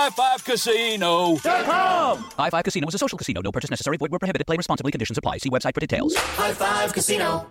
Win at High Five Casino. Com. High Five Casino is a social casino. No purchase necessary. Void where prohibited. Play responsibly. Conditions apply. See website for details. High Five Casino.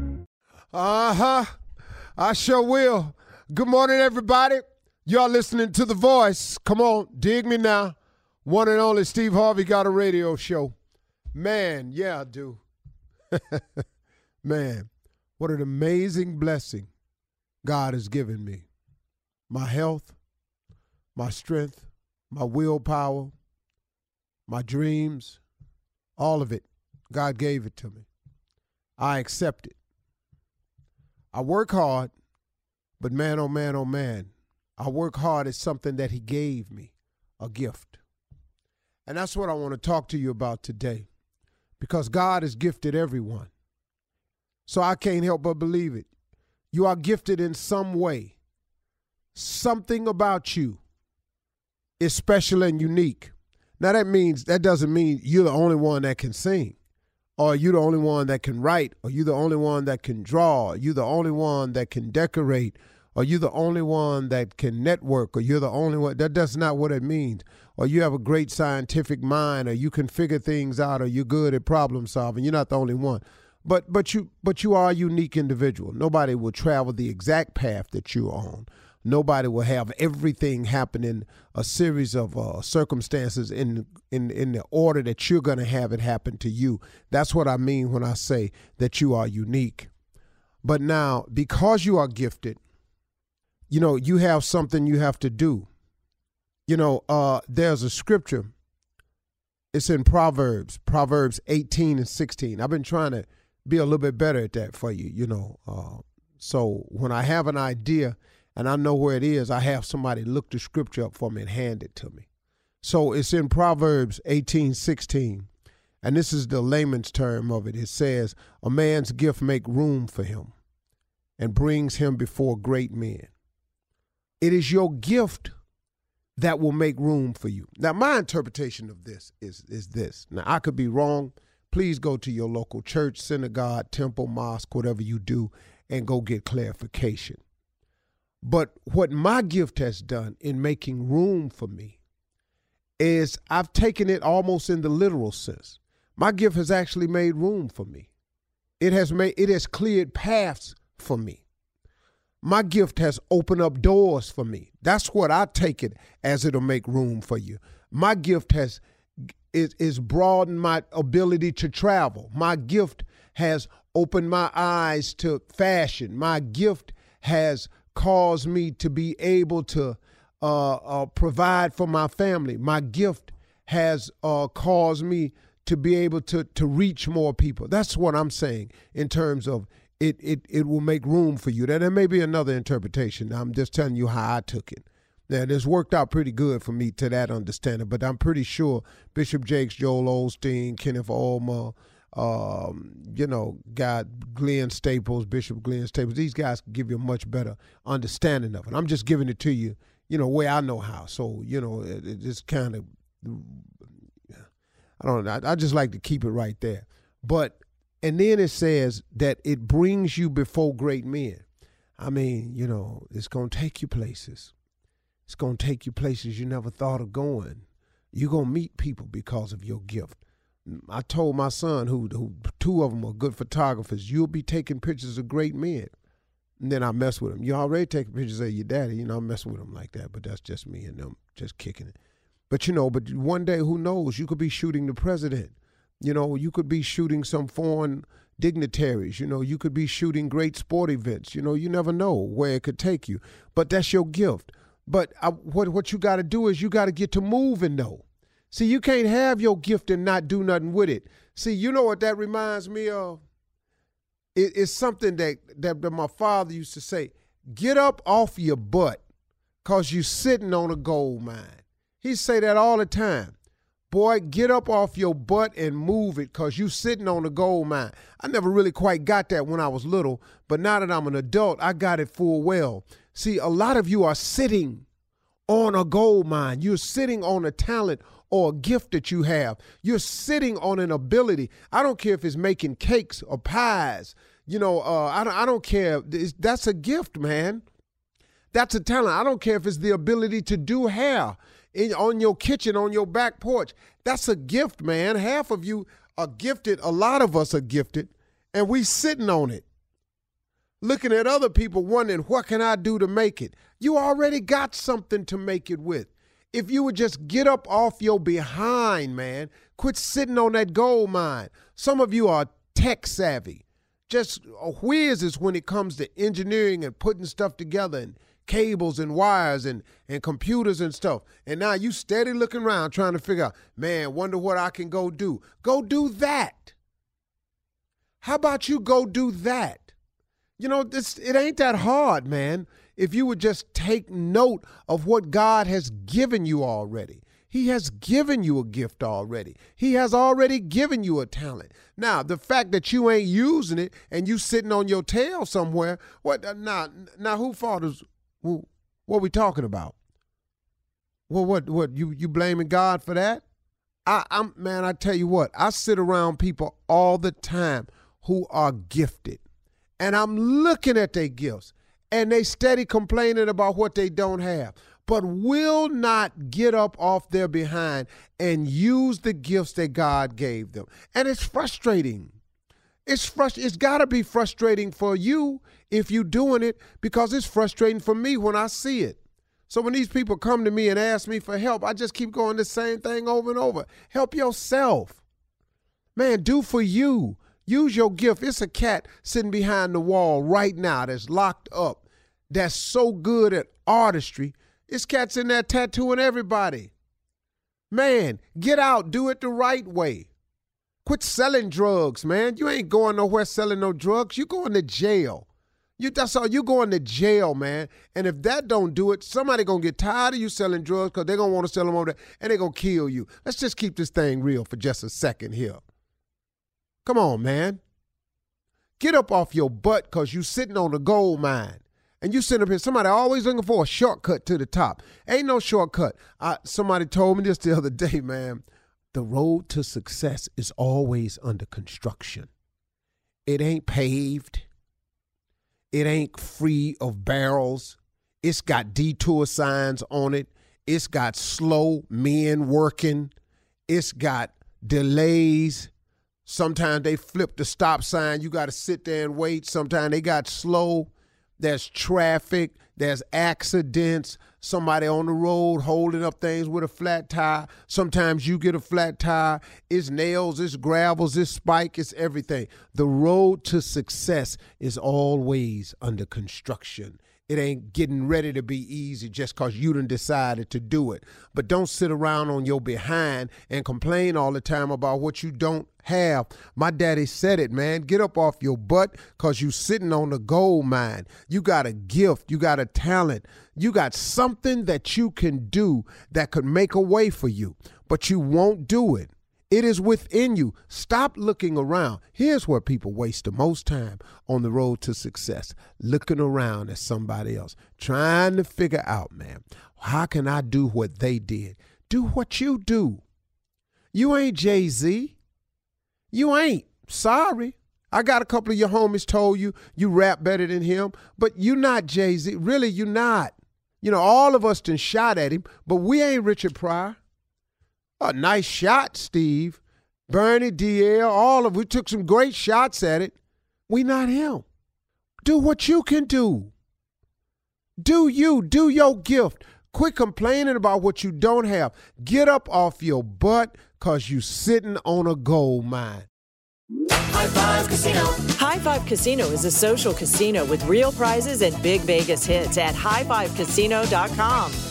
Uh huh. I sure will. Good morning, everybody. Y'all listening to The Voice. Come on, dig me now. One and only Steve Harvey got a radio show. Man, yeah, I do. Man, what an amazing blessing God has given me. My health, my strength, my willpower, my dreams, all of it. God gave it to me. I accept it. I work hard, but man, oh man, oh man, I work hard at something that He gave me, a gift. And that's what I want to talk to you about today because God has gifted everyone. So I can't help but believe it. You are gifted in some way. Something about you is special and unique. Now that means that doesn't mean you're the only one that can sing or you the only one that can write, or you the only one that can draw, or you the only one that can decorate, or you the only one that can network, or you're the only one. That that's not what it means. Or you have a great scientific mind, or you can figure things out, or you're good at problem solving. You're not the only one. But but you but you are a unique individual. Nobody will travel the exact path that you're on. Nobody will have everything happen in a series of uh, circumstances in in in the order that you're going to have it happen to you. That's what I mean when I say that you are unique. But now, because you are gifted, you know you have something you have to do. You know, uh, there's a scripture. It's in Proverbs, Proverbs 18 and 16. I've been trying to be a little bit better at that for you. You know, uh, so when I have an idea and I know where it is, I have somebody look the scripture up for me and hand it to me. So it's in Proverbs 18 16. And this is the layman's term of it. It says, A man's gift make room for him and brings him before great men. It is your gift that will make room for you. Now, my interpretation of this is, is this. Now, I could be wrong. Please go to your local church, synagogue, temple, mosque, whatever you do, and go get clarification. But what my gift has done in making room for me is I've taken it almost in the literal sense. My gift has actually made room for me. It has made it has cleared paths for me. My gift has opened up doors for me. That's what I take it as it'll make room for you. My gift has is, is broadened my ability to travel. My gift has opened my eyes to fashion. My gift has caused me to be able to uh, uh, provide for my family. My gift has uh, caused me to be able to to reach more people. That's what I'm saying in terms of it. It it will make room for you. That there may be another interpretation. I'm just telling you how I took it. Now, this worked out pretty good for me to that understanding, but I'm pretty sure Bishop Jakes, Joel Osteen, Kenneth Ulmer, um, you know, got Glenn Staples, Bishop Glenn Staples. These guys give you a much better understanding of it. I'm just giving it to you, you know, way I know how. So, you know, it, it's kind of, I don't know. I, I just like to keep it right there. But, and then it says that it brings you before great men. I mean, you know, it's going to take you places. It's going to take you places you never thought of going. You're going to meet people because of your gift. I told my son, who, who two of them are good photographers, you'll be taking pictures of great men. And then I mess with them. You already taking pictures of your daddy. You know, I mess with them like that, but that's just me and them just kicking it. But you know, but one day, who knows? You could be shooting the president. You know, you could be shooting some foreign dignitaries. You know, you could be shooting great sport events. You know, you never know where it could take you. But that's your gift. But I, what what you got to do is you got to get to moving though. See, you can't have your gift and not do nothing with it. See, you know what that reminds me of? It, it's something that, that, that my father used to say get up off your butt because you're sitting on a gold mine. He say that all the time. Boy, get up off your butt and move it because you sitting on a gold mine. I never really quite got that when I was little, but now that I'm an adult, I got it full well. See, a lot of you are sitting on a gold mine. You're sitting on a talent or a gift that you have. You're sitting on an ability. I don't care if it's making cakes or pies. You know, uh, I, don't, I don't care. It's, that's a gift, man. That's a talent. I don't care if it's the ability to do hair in, on your kitchen, on your back porch. That's a gift, man. Half of you are gifted. A lot of us are gifted, and we sitting on it looking at other people wondering, what can I do to make it? You already got something to make it with. If you would just get up off your behind, man, quit sitting on that gold mine. Some of you are tech savvy, just uh, whizzes when it comes to engineering and putting stuff together and cables and wires and, and computers and stuff. And now you steady looking around trying to figure out, man, wonder what I can go do. Go do that. How about you go do that? You know, this it ain't that hard, man. If you would just take note of what God has given you already. He has given you a gift already. He has already given you a talent. Now, the fact that you ain't using it and you sitting on your tail somewhere, what uh, now now who fault is who, what we talking about? Well, what what you you blaming God for that? I, I'm man, I tell you what, I sit around people all the time who are gifted and I'm looking at their gifts and they steady complaining about what they don't have but will not get up off their behind and use the gifts that God gave them. And it's frustrating. It's frust- it's got to be frustrating for you if you're doing it because it's frustrating for me when I see it. So when these people come to me and ask me for help, I just keep going the same thing over and over. Help yourself. Man, do for you. Use your gift. It's a cat sitting behind the wall right now that's locked up, that's so good at artistry. This cat's in there tattooing everybody. Man, get out, do it the right way. Quit selling drugs, man. You ain't going nowhere selling no drugs. You going to jail. You that's all you going to jail, man. And if that don't do it, somebody gonna get tired of you selling drugs because they're gonna want to sell them over there and they're gonna kill you. Let's just keep this thing real for just a second here. Come on, man. Get up off your butt because you sitting on a gold mine. And you sitting up here, somebody always looking for a shortcut to the top. Ain't no shortcut. I, somebody told me this the other day, man. The road to success is always under construction. It ain't paved. It ain't free of barrels. It's got detour signs on it. It's got slow men working. It's got delays Sometimes they flip the stop sign. You got to sit there and wait. Sometimes they got slow. There's traffic. There's accidents. Somebody on the road holding up things with a flat tire. Sometimes you get a flat tire. It's nails, it's gravels, it's spike, it's everything. The road to success is always under construction. It ain't getting ready to be easy just because you done decided to do it. But don't sit around on your behind and complain all the time about what you don't have. My daddy said it, man. Get up off your butt because you sitting on the gold mine. You got a gift. You got a talent. You got something that you can do that could make a way for you, but you won't do it. It is within you. Stop looking around. Here's where people waste the most time on the road to success looking around at somebody else, trying to figure out, man, how can I do what they did? Do what you do. You ain't Jay Z. You ain't. Sorry. I got a couple of your homies told you you rap better than him, but you not Jay Z. Really, you not. You know, all of us done shot at him, but we ain't Richard Pryor. A nice shot, Steve. Bernie, DL, all of we took some great shots at it. We not him. Do what you can do. Do you, do your gift. Quit complaining about what you don't have. Get up off your butt cause you sitting on a gold mine. High Five Casino. High Five Casino is a social casino with real prizes and big Vegas hits at highfivecasino.com.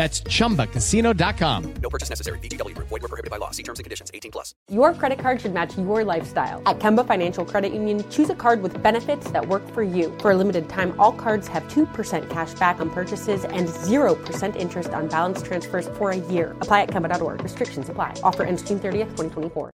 That's chumbacasino.com. No purchase necessary. VGW Group. Void were prohibited by law. See terms and conditions. 18 plus. Your credit card should match your lifestyle. At Kemba Financial Credit Union, choose a card with benefits that work for you. For a limited time, all cards have 2% cash back on purchases and 0% interest on balance transfers for a year. Apply at Kemba.org. Restrictions apply. Offer ends June 30th, 2024.